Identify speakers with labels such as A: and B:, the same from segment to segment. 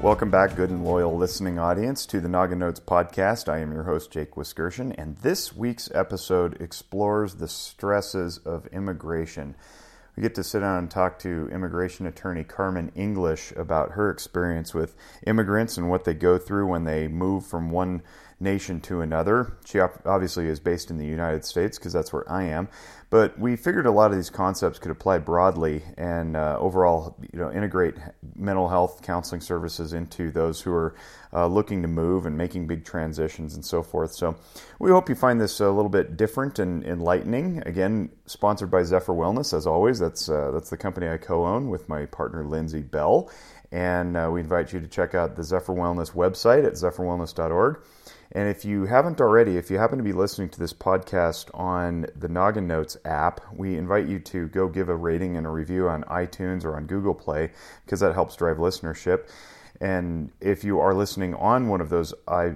A: Welcome back, good and loyal listening audience, to the Noggin Notes podcast. I am your host, Jake Wiskerson, and this week's episode explores the stresses of immigration. We get to sit down and talk to immigration attorney Carmen English about her experience with immigrants and what they go through when they move from one nation to another. She obviously is based in the United States because that's where I am. But we figured a lot of these concepts could apply broadly and uh, overall, you know, integrate mental health counseling services into those who are uh, looking to move and making big transitions and so forth. So we hope you find this a little bit different and enlightening. Again, sponsored by Zephyr Wellness, as always. That's uh, that's the company I co-own with my partner Lindsay Bell, and uh, we invite you to check out the Zephyr Wellness website at zephyrwellness.org. And if you haven't already, if you happen to be listening to this podcast on the Noggin Notes app, we invite you to go give a rating and a review on iTunes or on Google Play because that helps drive listenership. And if you are listening on one of those uh,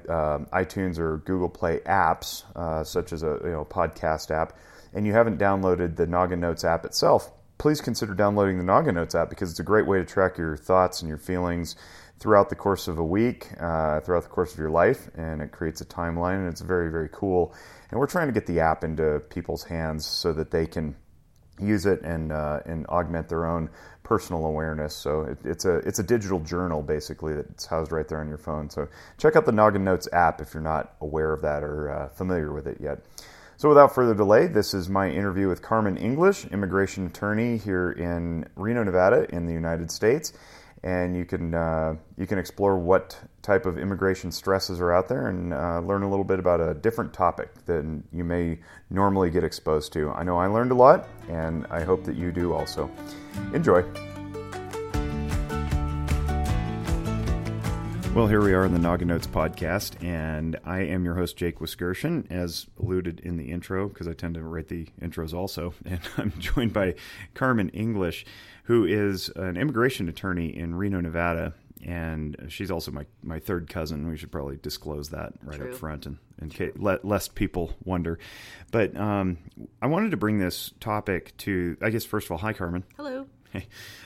A: iTunes or Google Play apps, uh, such as a you know, podcast app, and you haven't downloaded the Noggin Notes app itself, please consider downloading the Noggin Notes app because it's a great way to track your thoughts and your feelings throughout the course of a week, uh, throughout the course of your life, and it creates a timeline, and it's very, very cool. And we're trying to get the app into people's hands so that they can use it and uh, and augment their own personal awareness. So it, it's a it's a digital journal basically that's housed right there on your phone. So check out the Noggin Notes app if you're not aware of that or uh, familiar with it yet. So without further delay, this is my interview with Carmen English, immigration attorney here in Reno, Nevada, in the United States and you can uh, you can explore what type of immigration stresses are out there and uh, learn a little bit about a different topic than you may normally get exposed to. I know I learned a lot, and I hope that you do also. Enjoy. Well, here we are in the Noggin Notes podcast, and I am your host, Jake Wiskerson, as alluded in the intro, because I tend to write the intros also. And I'm joined by Carmen English, who is an immigration attorney in Reno, Nevada. And she's also my, my third cousin. We should probably disclose that right
B: True.
A: up front, and case let, lest people wonder. But um, I wanted to bring this topic to, I guess, first of all, hi, Carmen.
B: Hello.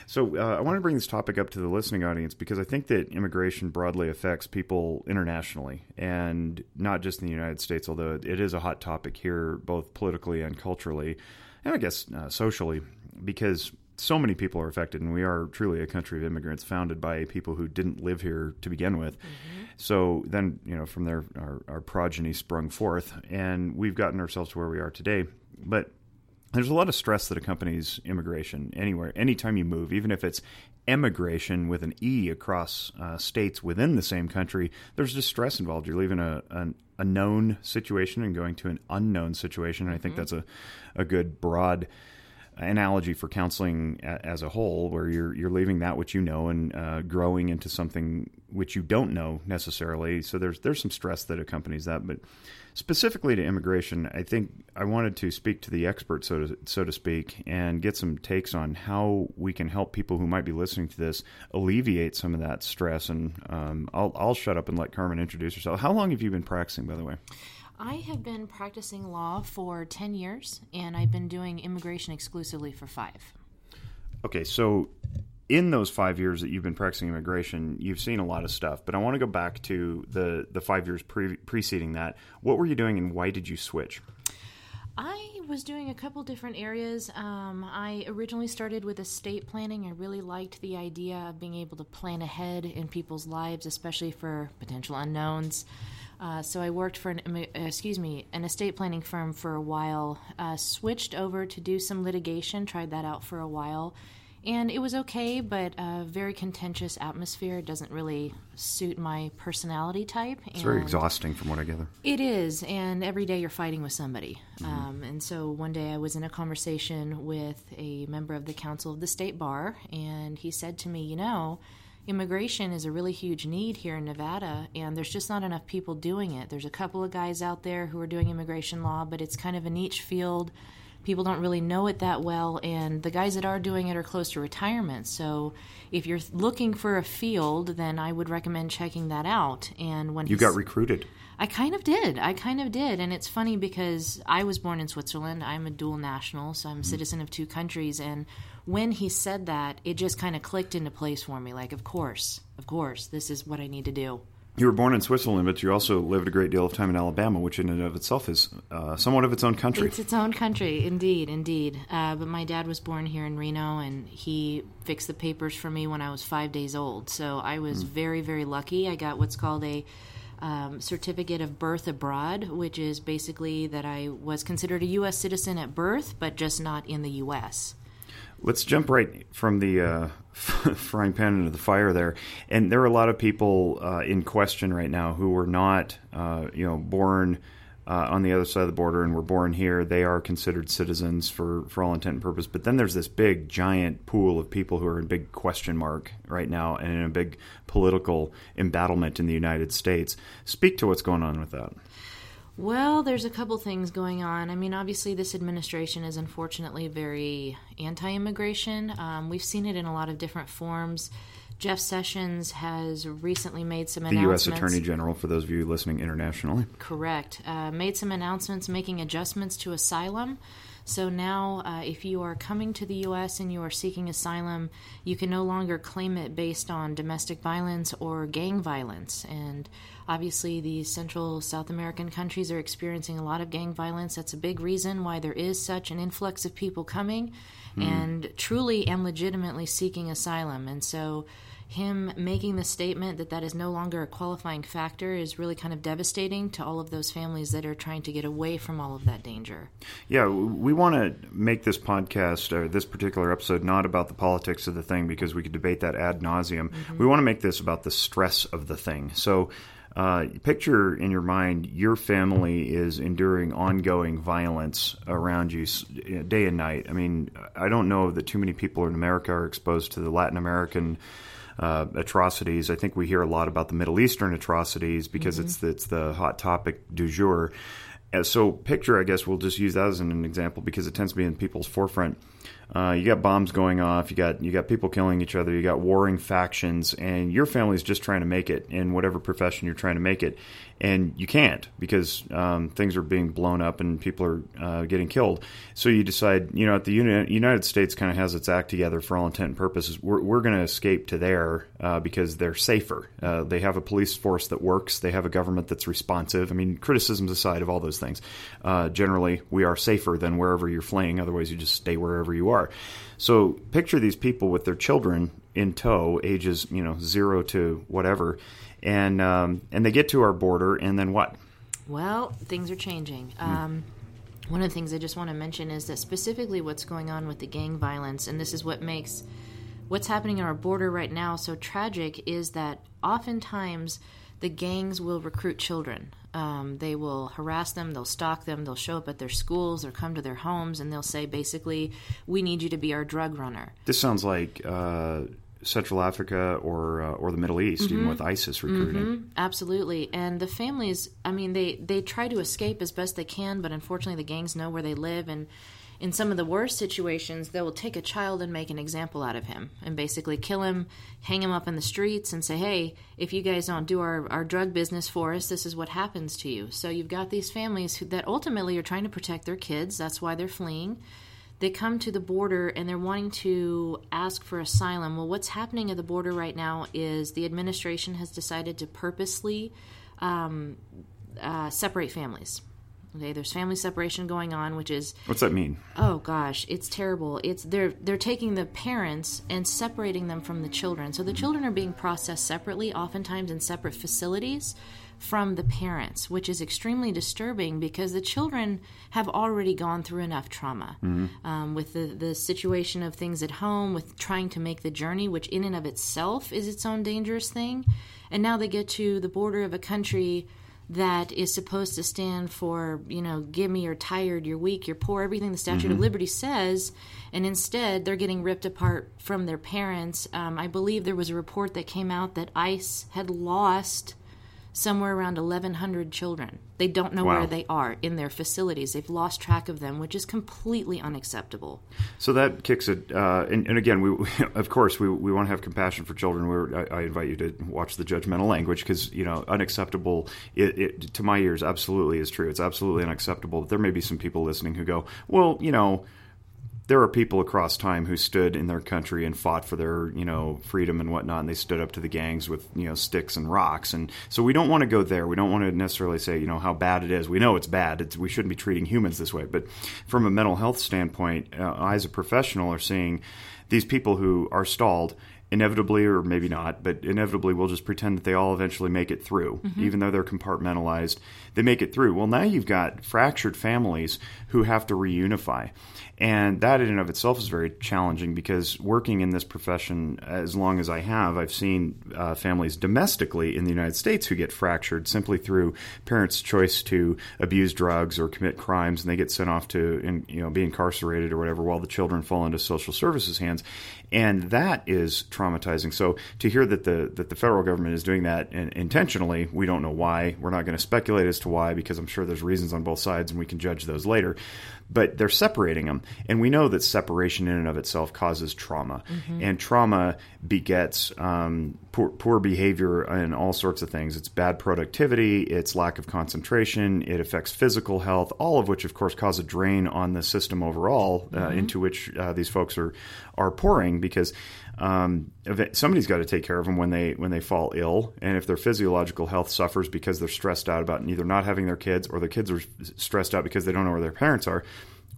A: So uh, I want to bring this topic up to the listening audience because I think that immigration broadly affects people internationally and not just in the United States, although it is a hot topic here, both politically and culturally, and I guess uh, socially, because so many people are affected, and we are truly a country of immigrants founded by people who didn't live here to begin with. Mm-hmm. So then, you know, from there, our, our progeny sprung forth, and we've gotten ourselves to where we are today. But there's a lot of stress that accompanies immigration anywhere, anytime you move, even if it's emigration with an E across uh, states within the same country, there's just stress involved. You're leaving a, a, a known situation and going to an unknown situation. And I think mm-hmm. that's a, a good broad analogy for counseling as a whole, where you're you're leaving that which you know and uh, growing into something which you don't know necessarily. So there's there's some stress that accompanies that, but specifically to immigration, I think I wanted to speak to the expert, so to, so to speak, and get some takes on how we can help people who might be listening to this alleviate some of that stress. And um, I'll, I'll shut up and let Carmen introduce herself. How long have you been practicing, by the way?
B: I have been practicing law for 10 years, and I've been doing immigration exclusively for five.
A: Okay, so in those five years that you've been practicing immigration, you've seen a lot of stuff. But I want to go back to the the five years pre- preceding that. What were you doing, and why did you switch?
B: I was doing a couple different areas. Um, I originally started with estate planning. I really liked the idea of being able to plan ahead in people's lives, especially for potential unknowns. Uh, so I worked for an excuse me an estate planning firm for a while. Uh, switched over to do some litigation. Tried that out for a while, and it was okay, but a very contentious atmosphere. Doesn't really suit my personality type.
A: It's very exhausting, from what I gather.
B: It is, and every day you're fighting with somebody. Mm-hmm. Um, and so one day I was in a conversation with a member of the Council of the State Bar, and he said to me, "You know." Immigration is a really huge need here in Nevada, and there's just not enough people doing it. There's a couple of guys out there who are doing immigration law, but it's kind of a niche field people don't really know it that well, and the guys that are doing it are close to retirement. So if you're looking for a field, then I would recommend checking that out. And when
A: you got recruited,
B: I kind of did. I kind of did, and it's funny because I was born in Switzerland. I'm a dual national, so I'm a citizen of two countries, and when he said that, it just kind of clicked into place for me. Like, of course, of course, this is what I need to do.
A: You were born in Switzerland, but you also lived a great deal of time in Alabama, which in and of itself is uh, somewhat of its own country.
B: It's its own country, indeed, indeed. Uh, but my dad was born here in Reno, and he fixed the papers for me when I was five days old. So I was mm. very, very lucky. I got what's called a um, certificate of birth abroad, which is basically that I was considered a U.S. citizen at birth, but just not in the U.S.
A: Let's jump right from the uh, frying pan into the fire there. And there are a lot of people uh, in question right now who were not, uh, you know, born uh, on the other side of the border and were born here. They are considered citizens for, for all intent and purpose. But then there's this big, giant pool of people who are in big question mark right now and in a big political embattlement in the United States. Speak to what's going on with that.
B: Well, there's a couple things going on. I mean, obviously, this administration is unfortunately very anti immigration. Um, we've seen it in a lot of different forms. Jeff Sessions has recently made some
A: the
B: announcements.
A: The U.S. Attorney General, for those of you listening internationally.
B: Correct. Uh, made some announcements making adjustments to asylum. So now, uh, if you are coming to the U.S. and you are seeking asylum, you can no longer claim it based on domestic violence or gang violence. And Obviously, the Central South American countries are experiencing a lot of gang violence. That's a big reason why there is such an influx of people coming mm. and truly and legitimately seeking asylum. And so, him making the statement that that is no longer a qualifying factor is really kind of devastating to all of those families that are trying to get away from all of that danger.
A: Yeah, we want to make this podcast or this particular episode not about the politics of the thing because we could debate that ad nauseum. Mm-hmm. We want to make this about the stress of the thing. So, uh, picture in your mind your family is enduring ongoing violence around you day and night. I mean, I don't know that too many people in America are exposed to the Latin American uh, atrocities. I think we hear a lot about the Middle Eastern atrocities because mm-hmm. it's the, it's the hot topic du jour. Uh, so, picture, I guess we'll just use that as an example because it tends to be in people's forefront. Uh, you got bombs going off. You got you got people killing each other. You got warring factions, and your family's just trying to make it in whatever profession you're trying to make it and you can't because um, things are being blown up and people are uh, getting killed. So you decide, you know, at the Uni- United States kind of has its act together for all intent and purposes. We're, we're going to escape to there uh, because they're safer. Uh, they have a police force that works. They have a government that's responsive. I mean, criticisms aside of all those things, uh, generally we are safer than wherever you're fleeing. Otherwise, you just stay wherever you are. So picture these people with their children in tow, ages you know zero to whatever and um, and they get to our border, and then what?
B: Well, things are changing. Mm. Um, one of the things I just want to mention is that specifically what's going on with the gang violence, and this is what makes what's happening at our border right now so tragic, is that oftentimes the gangs will recruit children. Um, they will harass them, they'll stalk them, they'll show up at their schools or come to their homes, and they'll say basically, "We need you to be our drug runner."
A: This sounds like. Uh Central Africa or uh, or the Middle East, mm-hmm. even with ISIS recruiting. Mm-hmm.
B: Absolutely, and the families. I mean, they they try to escape as best they can, but unfortunately, the gangs know where they live, and in some of the worst situations, they will take a child and make an example out of him, and basically kill him, hang him up in the streets, and say, "Hey, if you guys don't do our our drug business for us, this is what happens to you." So you've got these families who, that ultimately are trying to protect their kids. That's why they're fleeing they come to the border and they're wanting to ask for asylum. Well, what's happening at the border right now is the administration has decided to purposely um, uh, separate families. Okay, there's family separation going on, which is
A: what's that mean?
B: Oh gosh, it's terrible. It's they're they're taking the parents and separating them from the children. So the children are being processed separately, oftentimes in separate facilities from the parents, which is extremely disturbing because the children have already gone through enough trauma mm-hmm. um, with the, the situation of things at home, with trying to make the journey, which in and of itself is its own dangerous thing. And now they get to the border of a country that is supposed to stand for, you know, give me, you're tired, you're weak, you're poor, everything the Statute mm-hmm. of Liberty says. And instead, they're getting ripped apart from their parents. Um, I believe there was a report that came out that ICE had lost somewhere around 1,100 children. They don't know
A: Wow.
B: where they are in their facilities. They've lost track of them, which is completely unacceptable.
A: So that kicks it. Uh, and, and again, we of course we, we want to have compassion for children. We're, I, I invite you to watch the judgmental language because you know unacceptable. It, it, to my ears, absolutely is true. It's absolutely unacceptable. But there may be some people listening who go, well, you know. There are people across time who stood in their country and fought for their, you know, freedom and whatnot, and they stood up to the gangs with, you know, sticks and rocks. And so we don't want to go there. We don't want to necessarily say, you know, how bad it is. We know it's bad. It's, we shouldn't be treating humans this way. But from a mental health standpoint, uh, I, as a professional, are seeing these people who are stalled inevitably or maybe not but inevitably we'll just pretend that they all eventually make it through even though they're compartmentalized they make it through well now you've got fractured families who have to reunify and that in and of itself is very challenging because working in this profession as long as I have, I've seen uh, families domestically in the United States who get fractured simply through parents' choice to abuse drugs or commit crimes, and they get sent off to in, you know be incarcerated or whatever, while the children fall into social services hands, and that is traumatizing. So to hear that the that the federal government is doing that intentionally, we don't know why. We're not going to speculate as to why because I'm sure there's reasons on both sides, and we can judge those later but they're separating them. And we know that separation in and of itself causes trauma. And trauma begets um, poor, poor behavior and all sorts of things. It's bad productivity, it's lack of concentration, it affects physical health, all of which, of course, cause a drain on the system overall uh, into which uh, these folks are, are pouring because. Um, somebody's got to take care of them when they when they fall ill, and if their physiological health suffers because they're stressed out about either not having their kids or their kids are stressed out because they don't know where their parents are,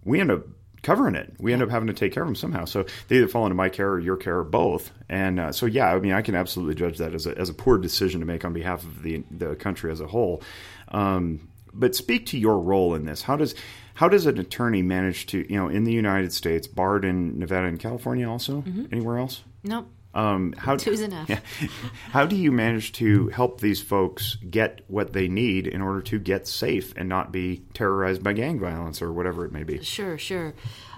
A: we end up covering it. We end up having to take care of them somehow. So they either fall into my care or your care or both. And uh, so, yeah, I mean, I can absolutely judge that as a, as a poor decision to make on behalf of the the country as a whole. Um, but speak to your role in this. How does how does an attorney manage to you know in the United States, barred in Nevada and California, also anywhere else?
B: Nope. Um,
A: how
B: Two's enough.
A: Yeah. How do you manage to help these folks get what they need in order to get safe and not be terrorized by gang violence or whatever it may be?
B: Sure, sure.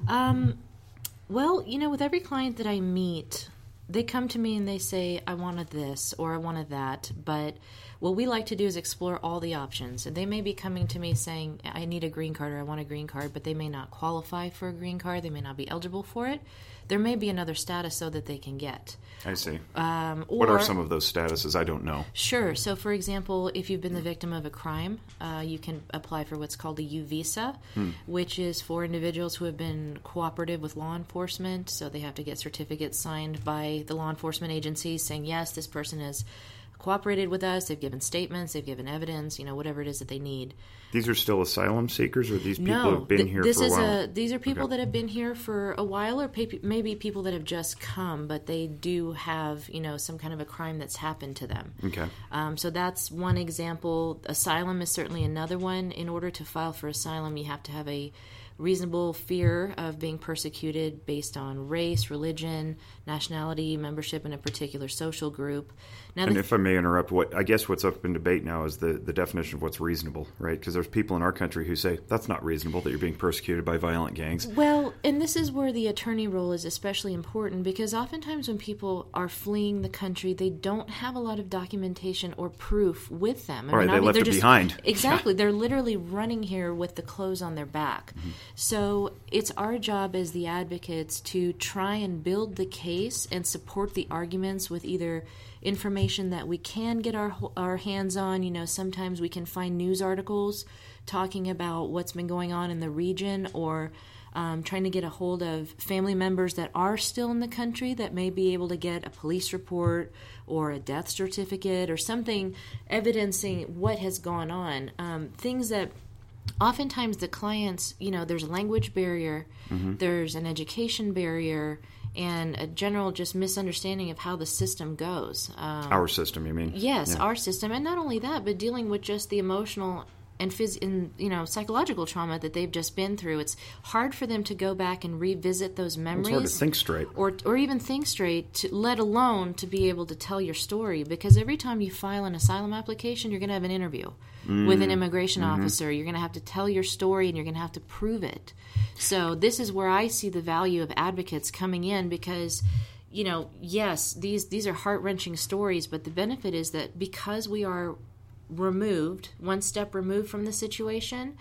B: Um, well, you know, with every client that I meet, they come to me and they say, I wanted this or I wanted that. But what we like to do is explore all the options. And they may be coming to me saying, I need a green card or I want a green card, but they may not qualify for a green card. They may not be eligible for it. There may be another status so that they can get.
A: I see.
B: Um, or,
A: what are some of those statuses? I don't know.
B: Sure. So, for example, if you've been the victim of a crime, uh, you can apply for what's called a U visa, which is for individuals who have been cooperative with law enforcement. So they have to get certificates signed by the law enforcement agencies saying, yes, this person has cooperated with us. They've given statements. They've given evidence. You know, whatever it is that they need.
A: These are still asylum seekers, or these people
B: no,
A: have been
B: th-
A: here
B: this
A: for a
B: is
A: while?
B: a these are people
A: Okay.
B: that have been here for a while, or pe- maybe people that have just come, but they do have you know some kind of a crime that's happened to them.
A: Okay.
B: Um, so that's one example. Asylum is certainly another one. In order to file for asylum, you have to have a reasonable fear of being persecuted based on race, religion, nationality, membership in a particular social group. Now,
A: And
B: the
A: if I may interrupt, what I guess what's up in debate now is the, the definition of what's reasonable, right? Because there's people in our country who say that's not reasonable that you're being persecuted by violent gangs.
B: Well, and this is where the attorney role is especially important because oftentimes when people are fleeing the country, they don't have a lot of documentation or proof with them. I
A: Right, they left it behind.
B: Exactly. They're literally running here with the clothes on their back.
A: Mm-hmm.
B: So it's our job as the advocates to try and build the case and support the arguments with either information that we can get our our hands on. You know, sometimes we can find news articles talking about what's been going on in the region or um, trying to get a hold of family members that are still in the country that may be able to get a police report or a death certificate or something evidencing what has gone on. Um, things that oftentimes the clients, you know, there's a language barrier, there's an education barrier, and a general just misunderstanding of how the system goes. Um,
A: Our system, you mean?
B: Yes, our system, and not only that, but dealing with just the emotional and phys- and you know psychological trauma that they've just been through. It's hard for them to go back and revisit those memories.
A: It's hard to think straight.
B: Or, or even think straight, to, let alone to be able to tell your story. Because every time you file an asylum application, you're going to have an interview with an immigration officer. You're going to have to tell your story and you're going to have to prove it. So, this is where I see the value of advocates coming in because you know, yes, these these are heart wrenching stories, but the benefit is that because we are removed, one step removed from the situation,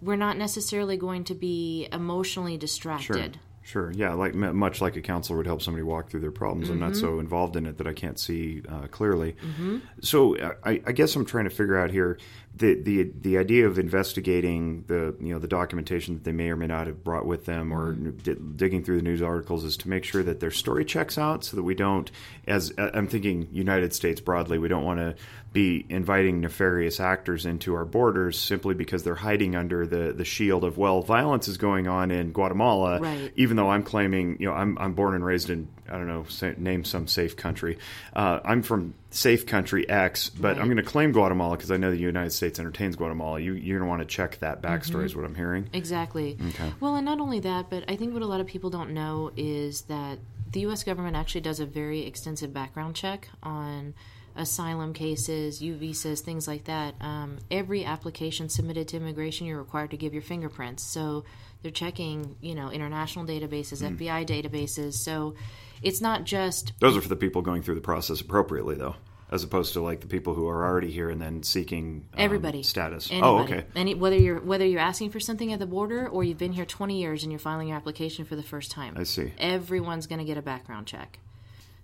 B: we're not necessarily going to be emotionally distracted.
A: Sure. Yeah, like much like a counselor would help somebody walk through their problems. Mm-hmm. I'm not so involved in it that I can't see uh, clearly. Mm-hmm. So I, I, guess I'm trying to figure out here the the the idea of investigating the you know the documentation that they may or may not have brought with them or mm-hmm. d- digging through the news articles is to make sure that their story checks out so that we don't as I'm thinking United States broadly we don't want to be inviting nefarious actors into our borders simply because they're hiding under the, the shield of well violence is going on in Guatemala
B: right.
A: even though I'm claiming you know I'm, I'm born and raised in I don't know say, name some safe country uh, I'm from safe country X but. I'm going to claim Guatemala because I know the United States entertains Guatemala you you're going to want to check that backstory mm-hmm. is what I'm hearing
B: exactly
A: okay.
B: well and not only that but I think what a lot of people don't know is that the U.S. government actually does a very extensive background check on asylum cases, U visas, things like that, um, every application submitted to immigration, you're required to give your fingerprints. So they're checking, you know, international databases, mm. FBI databases. So it's not just
A: those are for the people going through the process appropriately, though. As opposed to like the people who are already here and then seeking um,
B: everybody
A: status.
B: Anybody.
A: Oh, okay.
B: Any whether you're whether you're asking for something at the border or you've been here 20 years and you're filing your application for the first time.
A: I see.
B: Everyone's going to get a background check.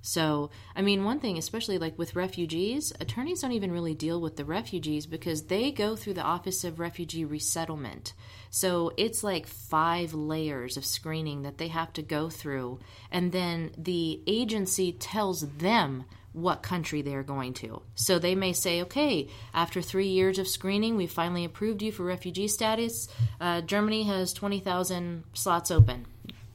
B: So, I mean, one thing, especially like with refugees, attorneys don't even really deal with the refugees because they go through the Office of Refugee Resettlement. So it's like five layers of screening that they have to go through. And then the agency tells them what country they're going to. So they may say, okay, after three years of screening, we finally approved you for refugee status. Uh, Germany has 20,000 slots open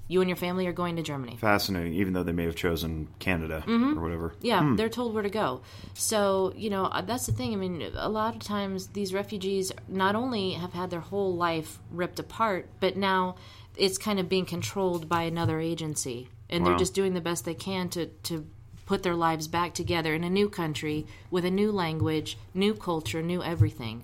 B: you and your family are going to Germany.
A: Fascinating, even though they may have chosen Canada mm-hmm. or whatever.
B: Yeah, hmm. they're told where to go. So, you know, uh, that's the thing. I mean, a lot of times these refugees not only have had their whole life ripped apart, but now it's kind of being controlled by another agency. And wow. they're just doing the best they can to, to put their lives back together in a new country with a new language, new culture, new everything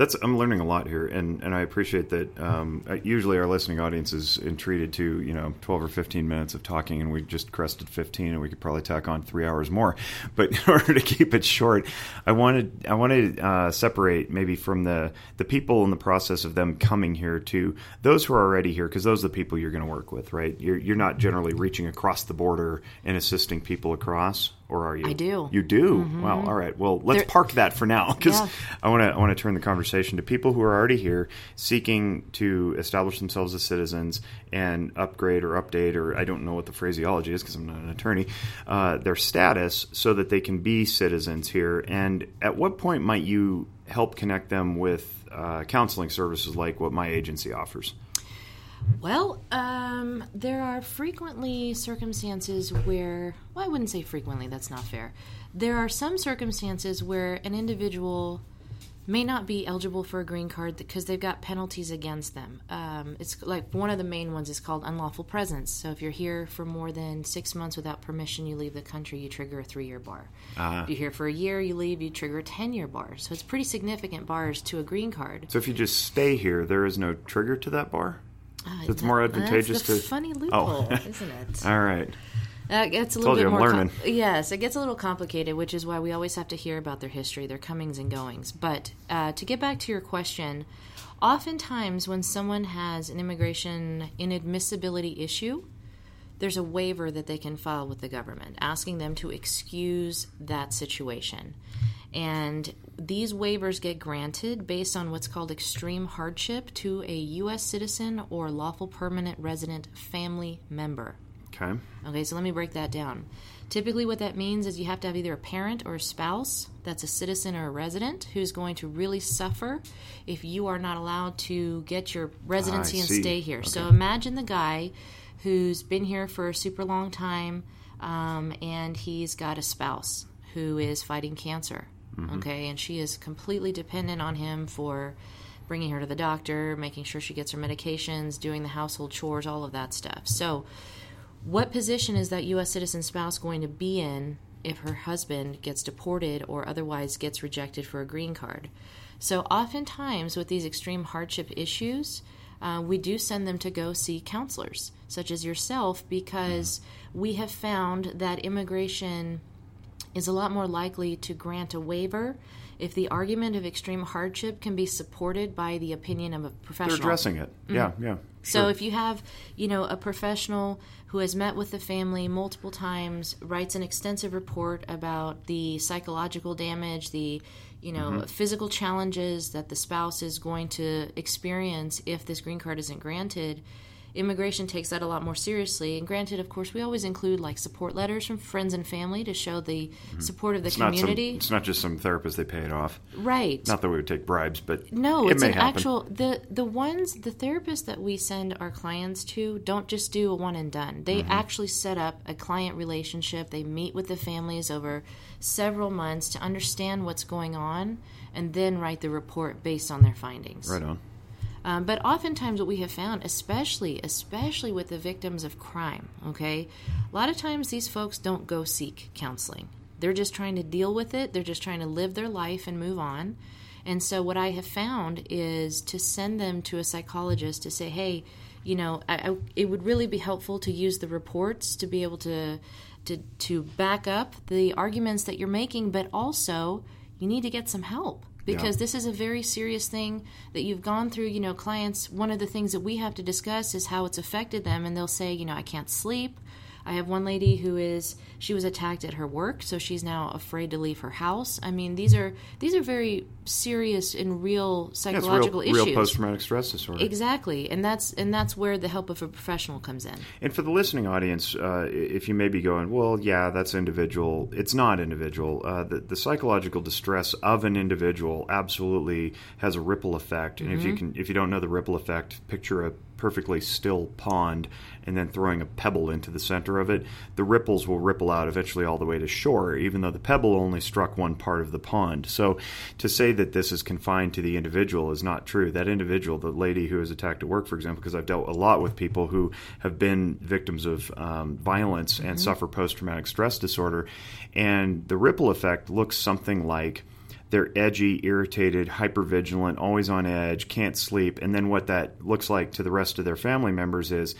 A: that's I'm learning a lot here, and, and I appreciate that. Um, uh, usually, our listening audience is entreated to you know 12 or 15 minutes of talking, and we just crested 15, and we could probably tack on three hours more. But in order to keep it short, I wanted I wanted to uh, separate maybe from the the people in the process of them coming here to those who are already here, because those are the people you're going to work with, right? You're you're not generally reaching across the border and assisting people across or are you?
B: I do.
A: You do. Mm-hmm. Well, all right. Well, let's park that for now because yeah. I want to I want to turn the conversation to people who are already here, seeking to establish themselves as citizens and upgrade or update or I don't know what the phraseology is because I'm not an attorney. Uh, their status so that they can be citizens here. And at what point might you help connect them with uh, counseling services like what my agency offers?
B: Well, um, there are frequently circumstances where, well, I wouldn't say frequently, that's not fair. There are some circumstances where an individual may not be eligible for a green card because they've got penalties against them. Um, it's like one of the main ones is called unlawful presence. So if you're here for more than six months without permission, you leave the country, you trigger a three year bar. Uh-huh. If you're here for a year, you leave, you trigger a 10 year bar. So it's pretty significant bars to a green card.
A: So if you just stay here, there is no trigger to that bar? Uh, it's more advantageous
B: to It's a
A: funny
B: loophole, oh. isn't it?
A: All right.
B: Uh, it gets a little Told bit more. Com- yes, it gets a little complicated, which is why we always have to hear about their history, their comings and goings. But uh, to get back to your question, oftentimes when someone has an immigration inadmissibility issue, there's a waiver that they can file with the government asking them to excuse that situation. And these waivers get granted based on what's called extreme hardship to a U.S. citizen or lawful permanent resident family member.
A: Okay.
B: Okay, so let me break that down. Typically, what that means is you have to have either a parent or a spouse that's a citizen or a resident who's going to really suffer if you are not allowed to get your residency and stay here. Okay. So imagine the guy who's been here for a super long time um, and he's got a spouse who is fighting cancer Mm-hmm. Okay, and she is completely dependent on him for bringing her to the doctor, making sure she gets her medications, doing the household chores, all of that stuff. So, what position is that U.S. citizen spouse going to be in if her husband gets deported or otherwise gets rejected for a green card? So, oftentimes with these extreme hardship issues, uh, we do send them to go see counselors, such as yourself, because we have found that immigration is a lot more likely to grant a waiver if the argument of extreme hardship can be supported by the opinion of a professional.
A: They're addressing it. Mm-hmm. Yeah, yeah.
B: So if you have, you know, a professional who has met with the family multiple times, writes an extensive report about the psychological damage, the you know, mm-hmm. physical challenges that the spouse is going to experience if this green card isn't granted, immigration takes that a lot more seriously. And granted, of course, we always include like support letters from friends and family to show the mm-hmm. support of the
A: it's
B: community.
A: Not some, it's not just some therapist they pay it off,
B: right?
A: Not that we would take bribes, but
B: no,
A: it
B: it's
A: an
B: happen. actual the the ones the therapists that we send our clients to don't just do a one and done. They mm-hmm. actually set up a client relationship. They meet with the families over several months to understand what's going on, and then write the report based on their findings.
A: Right on.
B: Um, but oftentimes, what we have found, especially especially with the victims of crime, okay, a lot of times these folks don't go seek counseling. They're just trying to deal with it. They're just trying to live their life and move on. And so, what I have found is to send them to a psychologist to say, "Hey, you know, I, I, it would really be helpful to use the reports to be able to to to back up the arguments that you're making, but also you need to get some help." Because yeah. this is a very serious thing that you've gone through you know clients one of the things that we have to discuss is how it's affected them and they'll say you know i can't sleep I have one lady who is she was attacked at her work, so she's now afraid to leave her house. I mean, these are these are very serious and real psychological
A: yeah, real,
B: issues.
A: Real post traumatic stress disorder.
B: Exactly, and that's and that's where the help of a professional comes in.
A: And for the listening audience, uh, if you may be going, well, yeah, that's individual. It's not individual. Uh, the, the psychological distress of an individual absolutely has a ripple effect. And mm-hmm. if you mm-hmm. can, if you don't know the ripple effect, picture a perfectly still pond and then throwing a pebble into the center of it, the ripples will ripple out eventually all the way to shore, even though the pebble only struck one part of the pond. So to say that this is confined to the individual is not true. That individual, the lady who was attacked at work, for example, because I've dealt a lot with people who have been victims of um, violence and mm-hmm. suffer post traumatic stress disorder, and the ripple effect looks something like they're edgy, irritated, hypervigilant, always on edge, can't sleep. And then what that looks like to the rest of their family members is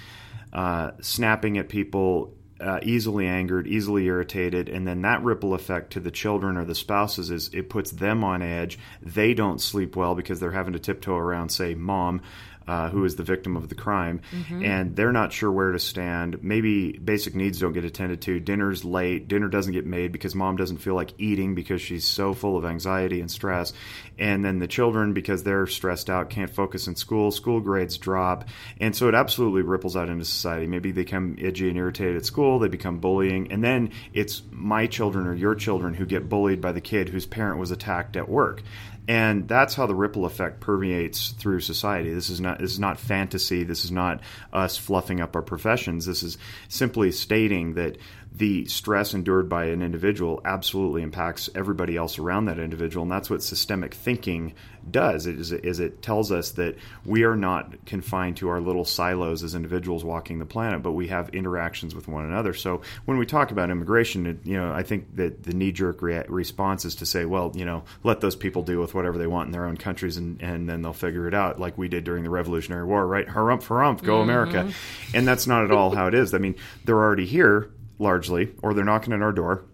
A: uh, snapping at people, uh, easily angered, easily irritated, and then that ripple effect to the children or the spouses is it puts them on edge. They don't sleep well because they're having to tiptoe around, say, mom, uh, who is the victim of the crime, mm-hmm. and they're not sure where to stand. Maybe basic needs don't get attended to. Dinner's late. Dinner doesn't get made because mom doesn't feel like eating because she's so full of anxiety and stress. And then the children, because they're stressed out, can't focus in school. School grades drop, and so it absolutely ripples out into society. Maybe they become edgy and irritated at school. They become bullying, and then it's my children or your children who get bullied by the kid whose parent was attacked at work and that's how the ripple effect permeates through society. This is not this is not fantasy. This is not us fluffing up our professions. This is simply stating that the stress endured by an individual absolutely impacts everybody else around that individual, and that's what systemic thinking does. It is, is it tells us that we are not confined to our little silos as individuals walking the planet, but we have interactions with one another. So when we talk about immigration, it, you know, I think that the knee jerk rea- response is to say, well, you know, let those people deal with whatever they want in their own countries, and, and then they'll figure it out, like we did during the Revolutionary War, right? Harumph, harumph, go mm-hmm. America, and that's not at all how it is. I mean, they're already here largely, or they're knocking at our door.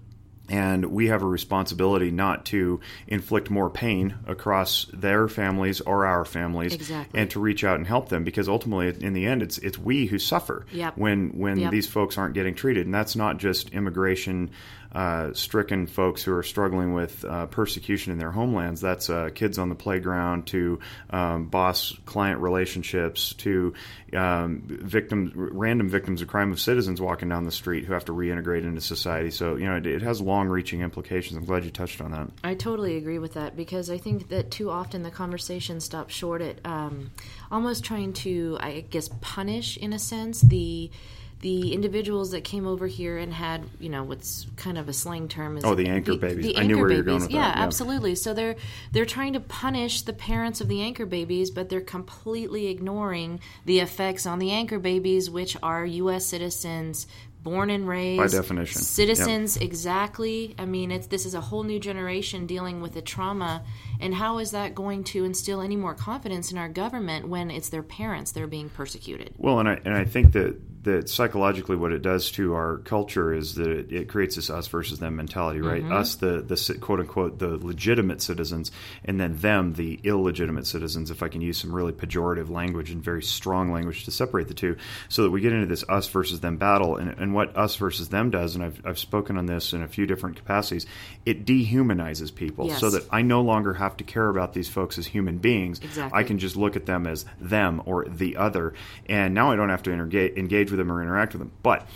A: And we have a responsibility not to inflict more pain across their families or our families,
B: exactly.
A: and to reach out and help them. Because ultimately, in the end, it's it's we who suffer
B: yep.
A: when when
B: yep.
A: these folks aren't getting treated, and that's not just immigration uh, stricken folks who are struggling with uh, persecution in their homelands. That's uh, kids on the playground, to um, boss client relationships, to um, victims, random victims of crime of citizens walking down the street who have to reintegrate into society. So you know, it, it has long-reaching implications. I'm glad you touched on that.
B: I totally agree with that because I think that too often the conversation stops short at um, almost trying to, I guess, punish in a sense the the individuals that came over here and had, you know, what's kind of a slang term is
A: oh the anchor the, babies.
B: The
A: I
B: anchor
A: knew where
B: babies.
A: you're going with
B: yeah,
A: that.
B: Yeah, absolutely. So they're they're trying to punish the parents of the anchor babies, but they're completely ignoring the effects on the anchor babies, which are U.S. citizens born and raised
A: By definition.
B: citizens exactly i mean it's this is a whole new generation dealing with the trauma and how is that going to instill any more confidence in our government when it's their parents that are being persecuted
A: Well, and I and I think that that psychologically, what it does to our culture is that it, it creates this us versus them mentality, right? Mm-hmm. Us, the the quote unquote the legitimate citizens, and then them, the illegitimate citizens. If I can use some really pejorative language and very strong language to separate the two, so that we get into this us versus them battle, and, and what us versus them does, and I've I've spoken on this in a few different capacities, it dehumanizes people,
B: Yes.
A: so that I no longer have to care about these folks as human beings.
B: Exactly.
A: I can just look at them as them or the other, and now I don't have to interga- engage with them or interact with them. But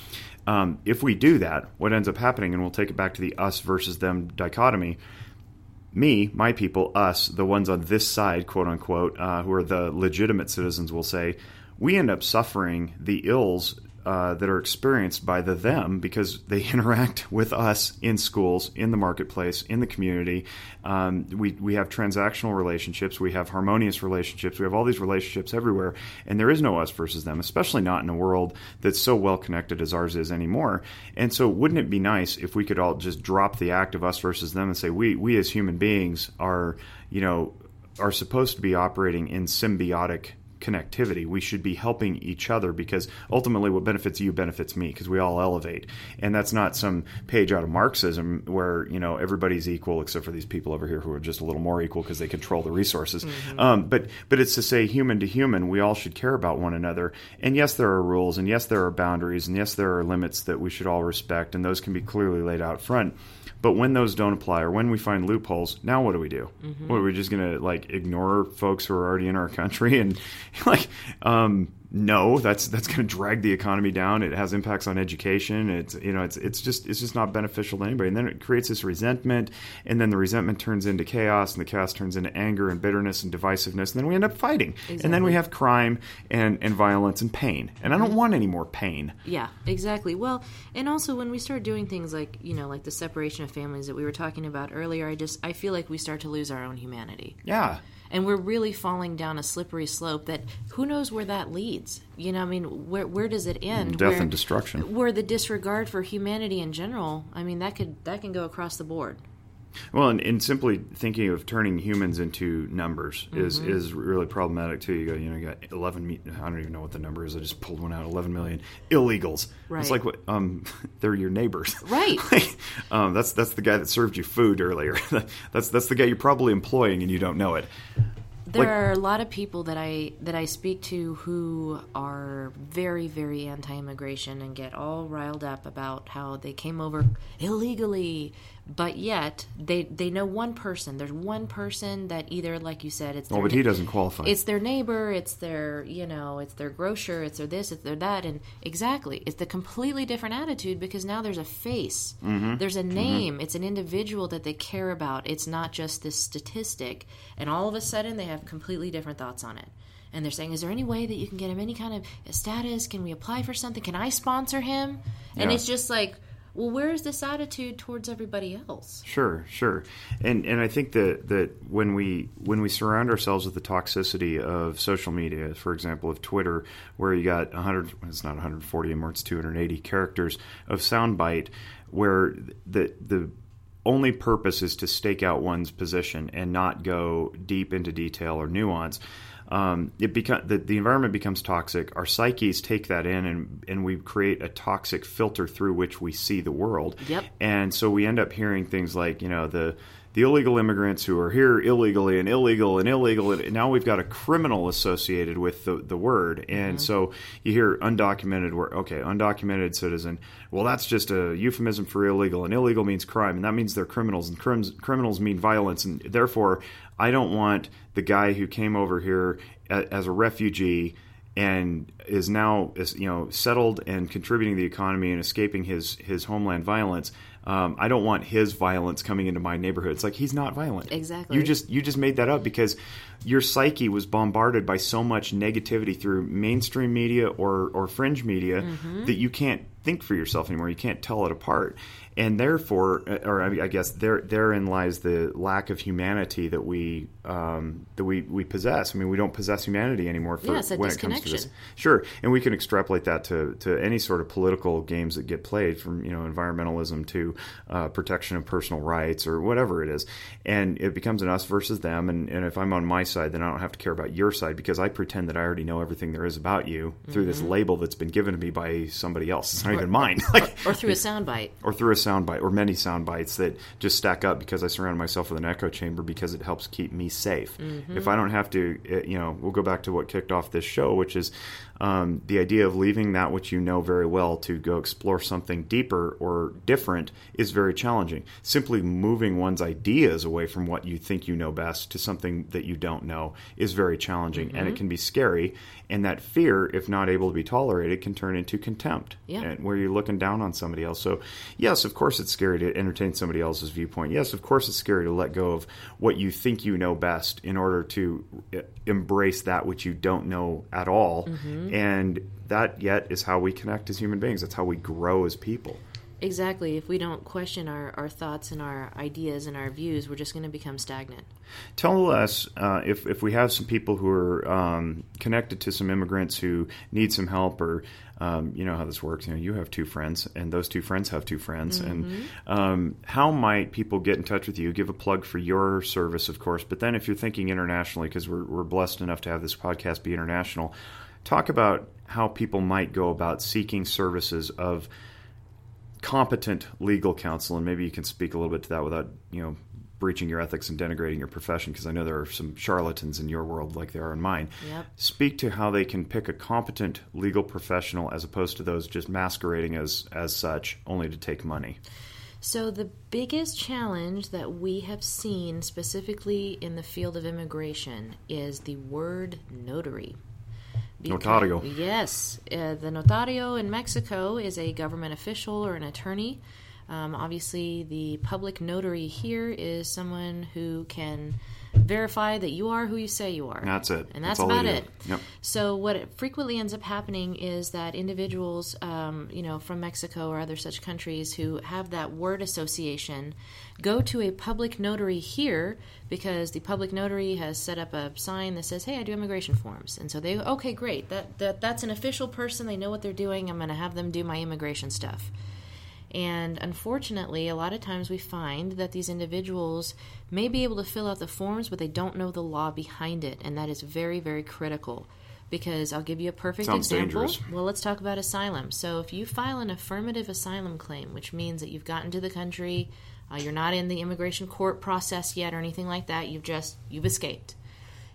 A: um, if we do that, what ends up happening, and we'll take it back to the us versus them dichotomy. Me, my people, us, the ones on this side, quote unquote, uh, who are the legitimate citizens, will say, we end up suffering the ills uh, that are experienced by the them because they interact with us in schools, in the marketplace, in the community. Um, we, we have transactional relationships, we have harmonious relationships, we have all these relationships everywhere, and there is no us versus them, especially not in a world that's so well connected as ours is anymore. And so, wouldn't it be nice if we could all just drop the act of us versus them and say, we, we as human beings are, you know, are supposed to be operating in symbiotic connectivity. We should be helping each other because ultimately what benefits you benefits me because we all elevate. And that's not some page out of Marxism where, you know, everybody's equal except for these people over here who are just a little more equal because they control the resources. Um, but but it's to say human to human, we all should care about one another. And yes, there are rules and yes, there are boundaries and yes, there are limits that we should all respect and those can be clearly laid out front. But when those don't apply or when we find loopholes, now what do we do? What are we just going to like ignore folks who are already in our country and like um no, that's that's going to drag the economy down. It has impacts on education. It's you know it's it's just it's just not beneficial to anybody. And then it creates this resentment, and then the resentment turns into chaos, and the chaos turns into anger and bitterness and divisiveness, and then we end up fighting, and then we have crime and and violence and pain. And I don't mm-hmm. want any more pain.
B: Yeah, exactly. Well, and also when we start doing things like, you know, like the separation of families that we were talking about earlier, I just I feel like we start to lose our own humanity.
A: Yeah,
B: And we're really falling down a slippery slope that who knows where that leads. You know, I mean, where where does it end?
A: Death
B: where,
A: and destruction.
B: Where the disregard for humanity in general, I mean, that could that can go across the board.
A: Well, and, and simply thinking of turning humans into numbers is,
B: Mm-hmm.
A: is really problematic too. You go, you know, you got eleven. I don't even know what the number is. I just pulled one out. Eleven million illegals.
B: Right.
A: It's like what? Um, they're your neighbors.
B: Right.
A: Like, um, that's that's the guy that served you food earlier. that's that's the guy you're probably employing and you don't know it.
B: There
A: Like-
B: are a lot of people that I that I speak to who are very very anti-immigration and get all riled up about how they came over illegally, but yet they they know one person. There's one person that either like you said it's
A: Oh,
B: their
A: but he doesn't qualify.
B: it's their neighbor, it's their, you know, it's their grocer, it's their this, it's their that, and exactly, it's the completely different attitude because now there's a face,
A: Mm-hmm.
B: there's a name, it's an individual that they care about. It's not just this statistic, and all of a sudden they have completely different thoughts on it. And they're saying, "Is there any way that you can get him any kind of status? Can we apply for something? Can I sponsor him?" And
A: Yeah.
B: it's just like, well, where's this attitude towards everybody else?
A: Sure, sure, and and I think that that when we when we surround ourselves with the toxicity of social media, for example, of Twitter, where you got 100, it's not 140 anymore, it's 280 characters of soundbite, where the the only purpose is to stake out one's position and not go deep into detail or nuance. Um, it become the, the environment becomes toxic. Our psyches take that in, and and we create a toxic filter through which we see the world.
B: Yep.
A: And so we end up hearing things like, you know, the the illegal immigrants who are here illegally and illegal and illegal and now we've got a criminal associated with the, the word. And mm-hmm. so you hear undocumented word okay undocumented citizen. Well that's just a euphemism for illegal and illegal means crime and that means they're criminals and crims, criminals mean violence and therefore i don't want the guy who came over here a, as a refugee and is now you know settled and contributing to the economy and escaping his his homeland violence. Um, I don't want his violence coming into my neighborhood. It's like he's not violent.
B: Exactly.
A: You just you just made that up because your psyche was bombarded by so much negativity through mainstream media or or fringe media
B: Mm-hmm.
A: that you can't think for yourself anymore. You can't tell it apart, and therefore, uh, or I guess there therein lies the lack of humanity that we um, that we, we possess. I mean, we don't possess humanity anymore for
B: yeah,
A: when it comes to this. Sure, and we can extrapolate that to, to any sort of political games that get played, from you know environmentalism to uh, protection of personal rights or whatever it is, and it becomes an us versus them. And, and if I'm on my side, then I don't have to care about your side because I pretend that I already know everything there is about you through mm-hmm. this label that's been given to me by somebody else. Not or, even mine.
B: like, or, or through a soundbite.
A: Or through a soundbite, or many sound bites that just stack up because I surround myself with an echo chamber because it helps keep me safe. Mm-hmm. If I don't have to, eh, you know, we'll go back to what kicked off this show, which is um, the idea of leaving that which you know very well to go explore something deeper or different is very challenging. Simply moving one's ideas away from what you think you know best to something that you don't know is very challenging mm-hmm. and it mm-hmm. can be scary. And that fear, if not able to be tolerated, can turn into contempt,
B: yeah.
A: and where you're looking down on somebody else. So, yes, of course, it's scary to entertain somebody else's viewpoint. Yes, of course, it's scary to let go of what you think you know best in order to eh, embrace that which you don't know at all. Mm-hmm. And that yet is how we connect as human beings. That's how we grow as people.
B: Exactly. If we don't question our, our thoughts and our ideas and our views, we're just going to become stagnant.
A: Tell us uh, if, if we have some people who are um, connected to some immigrants who need some help, or um, you know how this works. You know, you have two friends, and those two friends have two friends, mm-hmm. and um, how might people get in touch with you? Give a plug for your service, of course, but then if you're thinking internationally, because we're, we're blessed enough to have this podcast be international, talk about how people might go about seeking services of competent legal counsel, and maybe you can speak a little bit to that without you know breaching your ethics and denigrating your profession, because I know there are some charlatans in your world like there are in mine.
B: Yep.
A: Speak to how they can pick a competent legal professional as opposed to those just masquerading as as such, only to take money.
B: So, the biggest challenge that we have seen specifically in the field of immigration is the word notary.
A: Because, notario.
B: Yes. Uh, the notario in Mexico is a government official or an attorney. Um, obviously, the public notary here is someone who can verify that you are who you say you are.
A: That's it.
B: And that's,
A: that's
B: about it.
A: Yep.
B: So what frequently ends up happening is that individuals, um, you know, from Mexico or other such countries who have that word association, go to a public notary here because the public notary has set up a sign that says, "Hey, I do immigration forms," and so they, okay, great, that, that that's an official person. They know what they're doing. I'm going to have them do my immigration stuff. And unfortunately, a lot of times we find that these individuals may be able to fill out the forms, but they don't know the law behind it. And that is very, very critical. Because I'll give you a perfect
A: Sounds
B: example.
A: Dangerous.
B: Well, let's talk about asylum. So, if you file an affirmative asylum claim, which means that you've gotten to the country, uh, you're not in the immigration court process yet or anything like that, you've just you've escaped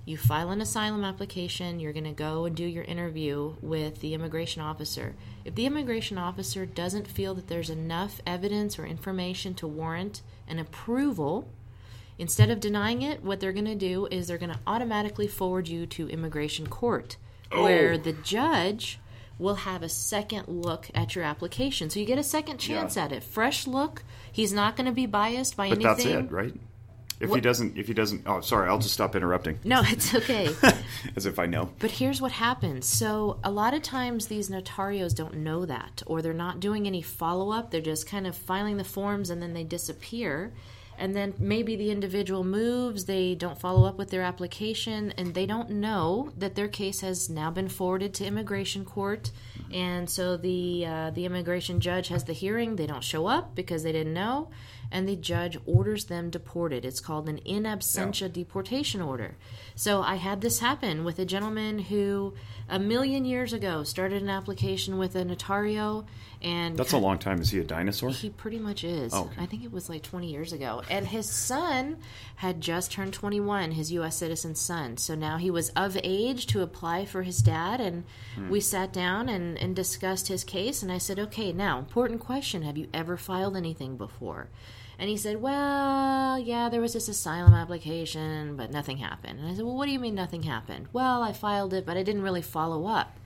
B: you file an asylum application, you're going to go and do your interview with the immigration officer. If the immigration officer doesn't feel that there's enough evidence or information to warrant an approval, instead of denying it, what they're going to do is they're going to automatically forward you to immigration court, oh. where the judge will have a second look at your application. So you get a second chance yeah. at it. Fresh look. He's not going to be biased by
A: but
B: anything.
A: That's it, right? If what? he doesn't, if he doesn't, oh, sorry, I'll just stop interrupting.
B: No, it's okay.
A: As if I know.
B: But here's what happens. So a lot of times these notarios don't know that, or they're not doing any follow up. They're just kind of filing the forms and then they disappear. And then maybe the individual moves, they don't follow up with their application, and they don't know that their case has now been forwarded to immigration court. And so the uh, the immigration judge has the hearing. They don't show up because they didn't know and the judge orders them deported. It's called an in absentia yeah. deportation order. So I had this happen with a gentleman who a million years ago started an application with a notario and
A: That's a long time. Is he a dinosaur?
B: He pretty much is.
A: Oh, okay.
B: I think it was like 20 years ago. And his son had just turned 21, his US citizen son. So now he was of age to apply for his dad and hmm. we sat down and, and discussed his case and I said, "Okay, now important question, have you ever filed anything before?" And he said, Well, yeah, there was this asylum application, but nothing happened. And I said, Well, what do you mean nothing happened? Well, I filed it, but I didn't really follow up.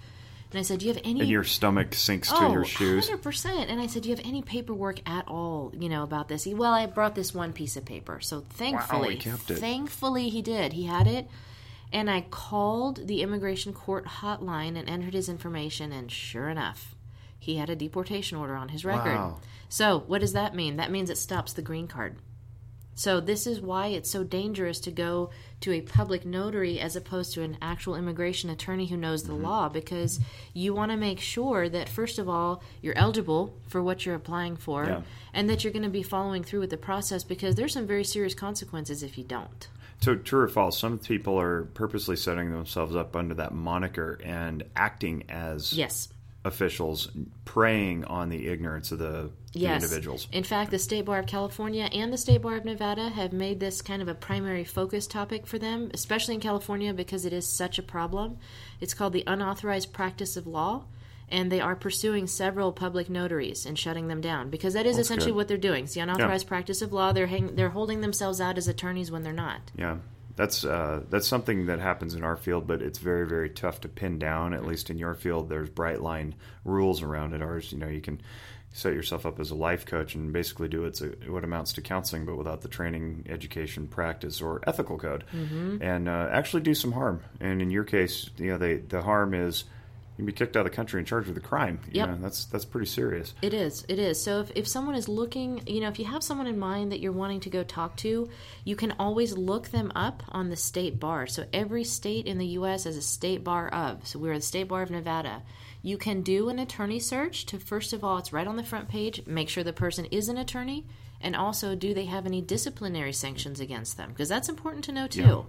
B: And I said, Do you have any.
A: And your stomach sinks
B: oh,
A: to your shoes.
B: 100%. And I said, Do you have any paperwork at all, you know, about this? He, well, I brought this one piece of paper. So thankfully, wow,
A: he kept it.
B: thankfully he did. He had it. And I called the immigration court hotline and entered his information, and sure enough, he had a deportation order on his record.
A: Wow.
B: So, what does that mean? That means it stops the green card. So, this is why it's so dangerous to go to a public notary as opposed to an actual immigration attorney who knows the mm-hmm. law because you want to make sure that, first of all, you're eligible for what you're applying for
A: Yeah.
B: and that you're going to be following through with the process because there's some very serious consequences if you don't.
A: So, true or false, some people are purposely setting themselves up under that moniker and acting as
B: Yes.
A: Officials, preying on the ignorance of the, the
B: Yes.
A: individuals.
B: In fact, the State Bar of California and the State Bar of Nevada have made this kind of a primary focus topic for them, especially in California because it is such a problem. It's called the unauthorized practice of law, and they are pursuing several public notaries and shutting them down because that is
A: That's
B: essentially
A: good.
B: what they're doing. It's the unauthorized practice of law. They're hang- they're holding themselves out as attorneys when they're not.
A: Yeah, that's uh, that's something that happens in our field, but it's very very tough to pin down. At least in your field, there's bright line rules around it. Ours, you know, you can set yourself up as a life coach and basically do what's a, what amounts to counseling, but without the training, education, practice, or ethical code,
B: Mm-hmm.
A: and uh, actually do some harm. And in your case, you know, they, the harm is can be kicked out of the country and charged with a crime. Yeah, that's that's pretty serious.
B: It is. It is. So if, if someone is looking, you know, if you have someone in mind that you're wanting to go talk to, you can always look them up on the state bar. So every state in the U.S. has a state bar of. So we're the State Bar of Nevada. You can do an attorney search to, first of all, it's right on the front page, make sure the person is an attorney, and also do they have any disciplinary sanctions against them? Because that's important to know too.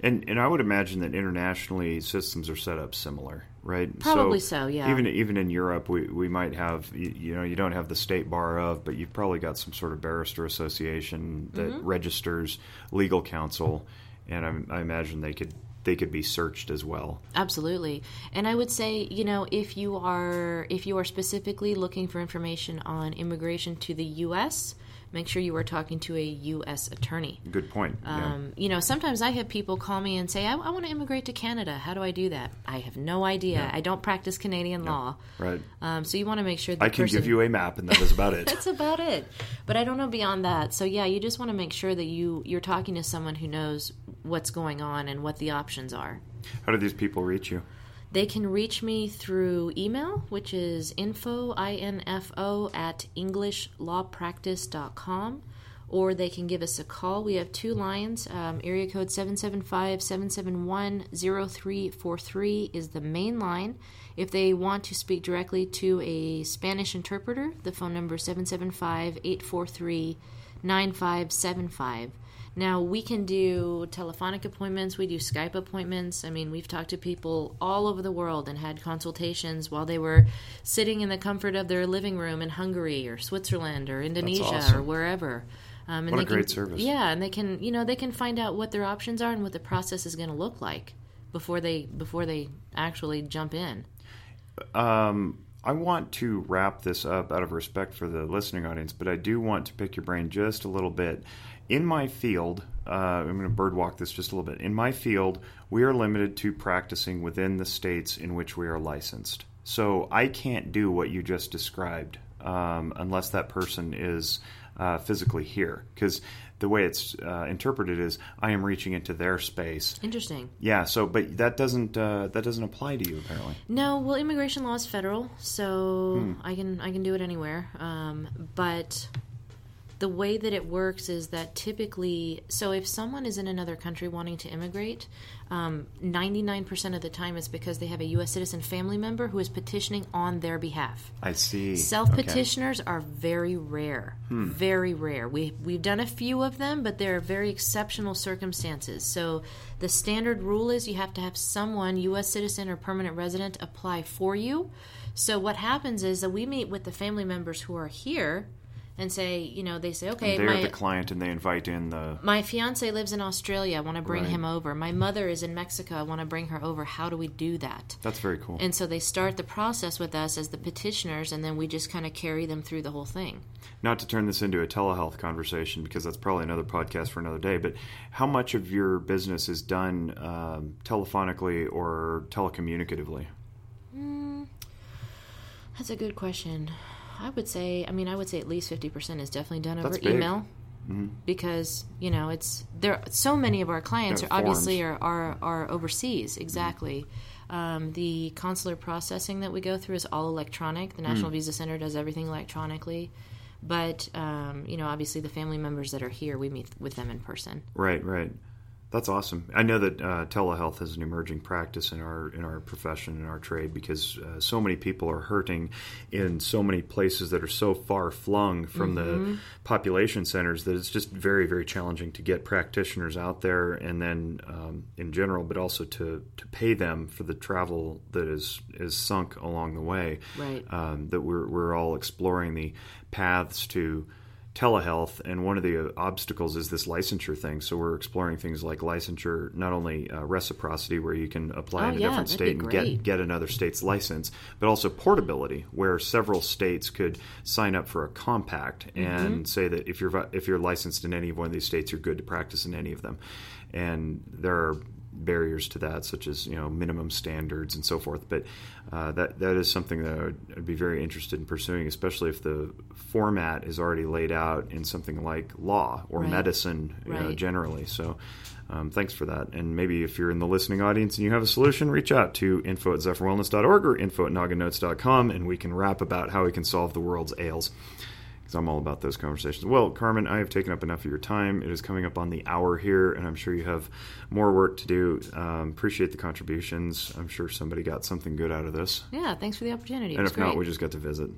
A: And and I would imagine that internationally systems are set up similar, right?
B: Probably so, yeah.
A: Even even in Europe, we, we might have you, you know you don't have the state bar of, but you've probably got some sort of barrister association that
B: Mm-hmm.
A: registers legal counsel, and I, I imagine they could they could be searched as well.
B: Absolutely. And I would say, you know, if you are if you are specifically looking for information on immigration to the US, make sure you are talking to a US attorney.
A: Good point. yeah.
B: Um, you know, sometimes I have people call me and say, I, I want to immigrate to Canada. How do I do that? I have no idea. I don't practice Canadian law.
A: Right.
B: Um, so you want to make sure that
A: I can
B: person-
A: give you a map, and that is about it.
B: that's about it. But I don't know beyond that. So yeah, you just want to make sure that you you're talking to someone who knows what's going on and what the options are.
A: How do these people reach you?
B: They can reach me through email, which is info, I-N-F-O, at englishlawpractice.com, or they can give us a call. We have two lines. Um, area code 775-771-0343 is the main line. If they want to speak directly to a Spanish interpreter, the phone number is 775-843-9575. Now, we can do telephonic appointments, we do Skype appointments. I mean, we've talked to people all over the world and had consultations while they were sitting in the comfort of their living room in Hungary or Switzerland or Indonesia
A: awesome.
B: or wherever. Um, and
A: What a
B: they
A: great
B: can,
A: service.
B: Yeah, and they can, you know, they can find out what their options are and what the process is going to look like before they before they actually jump in.
A: Um, I want to wrap this up out of respect for the listening audience, but I do want to pick your brain just a little bit. In my field, uh, I'm going to birdwalk this just a little bit. In my field, we are limited to practicing within the states in which we are licensed. So I can't do what you just described um, unless that person is uh, physically here. Because the way it's uh, interpreted is I am reaching into their space.
B: Interesting.
A: Yeah. So, but that doesn't uh, that doesn't apply to you apparently.
B: No, well, immigration law is federal, so
A: Hmm.
B: I can I can do it anywhere. Um, but the way that it works is that typically, so if someone is in another country wanting to immigrate, nine percent of the time it's because they have a U.S. citizen family member who is petitioning on their behalf.
A: I see.
B: Self
A: Okay.
B: petitioners are very rare,
A: Hmm.
B: very rare. We we've done a few of them, but they're very exceptional circumstances. So the standard rule is you have to have someone, U.S. citizen or permanent resident, apply for you. So what happens is that we meet with the family members who are here, and say, you know, they say, okay,
A: They're
B: my
A: the client and they invite in the.
B: my fiance lives in Australia. I want to bring
A: Right.
B: him over. My mother is in Mexico. I want to bring her over. How do we do that?
A: That's very cool.
B: And so they start the process with us as the petitioners, and then we just kind of carry them through the whole thing.
A: Not to turn this into a telehealth conversation because that's probably another podcast for another day, but how much of your business is done um, telephonically or telecommunicatively?
B: That's a good question. I would say, I mean, I would say at least 50% is definitely done over
A: big. Mm-hmm.
B: email. Because you know it's there. So many of our clients are obviously are, are are overseas. Exactly. Um, the consular processing that we go through is all electronic. The National Visa Center does everything electronically. But, um, you know, obviously the family members that are here, we meet with them in person.
A: Right, right. That's awesome. I know that uh, telehealth is an emerging practice in our in our profession in our trade because uh, so many people are hurting in so many places that are so far flung from mm-hmm. the population centers that it's just very very challenging to get practitioners out there and then um, in general, but also to to pay them for the travel that is is sunk along the way.
B: Right.
A: Um, that we're we're all exploring the paths to telehealth, and one of the obstacles is this licensure thing. So we're exploring things like licensure, not only uh, reciprocity, where you can apply
B: oh,
A: in a
B: yeah,
A: different state and get get another state's license, but also portability, where several states could sign up for a compact mm-hmm. and say that if you're if you're licensed in any one of these states, you're good to practice in any of them. And there are barriers to that, such as you know minimum standards and so forth. But uh, that that is something that I would I'd be very interested in pursuing, especially if the format is already laid out in something like law or
B: right.
A: medicine
B: right.
A: know, generally. So. Um, thanks for that. And maybe if you're in the listening audience and you have a solution, reach out to info at zephyrwellness.org or info at nogginnotes.com and we can rap about how we can solve the world's ails because I'm all about those conversations. Well, Carmen, I have taken up enough of your time. It is coming up on the hour here, and I'm sure you have more work to do. Um, appreciate the contributions. I'm sure somebody got something good out of this.
B: Yeah, thanks for the opportunity.
A: And if great. not, we just got to visit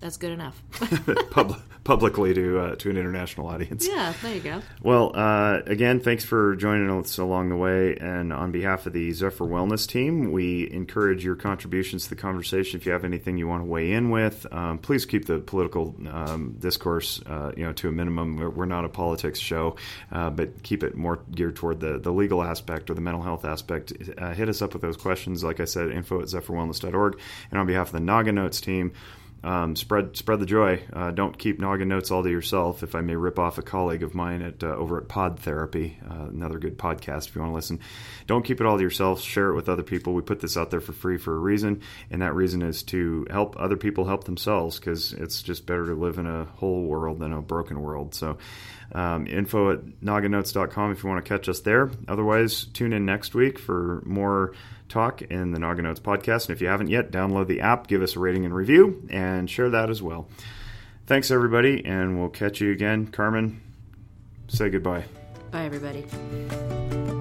B: that's good enough.
A: Pub- publicly to uh, to an international audience.
B: Yeah, there you go.
A: Well, uh, again, thanks for joining us along the way. And on behalf of the Zephyr Wellness team, we encourage your contributions to the conversation. If you have anything you want to weigh in with, um, please keep the political um, discourse, uh, you know, to a minimum. We're, we're not a politics show, uh, but keep it more geared toward the, the legal aspect or the mental health aspect. Uh, hit us up with those questions. Like I said, info at zephyrwellness.org. And on behalf of the Noggin Notes team. Um, spread spread the joy. Uh, don't keep noggin notes all to yourself. If I may rip off a colleague of mine at uh, over at Pod Therapy, uh, another good podcast if you want to listen. Don't keep it all to yourself. Share it with other people. We put this out there for free for a reason, and that reason is to help other people help themselves because it's just better to live in a whole world than a broken world. So. Um, info at nogginnotes.com if you want to catch us there. Otherwise, tune in next week for more talk in the Noggin Notes podcast. And if you haven't yet, download the app, give us a rating and review, and share that as well. Thanks, everybody, and we'll catch you again. Carmen, say goodbye.
B: Bye, everybody.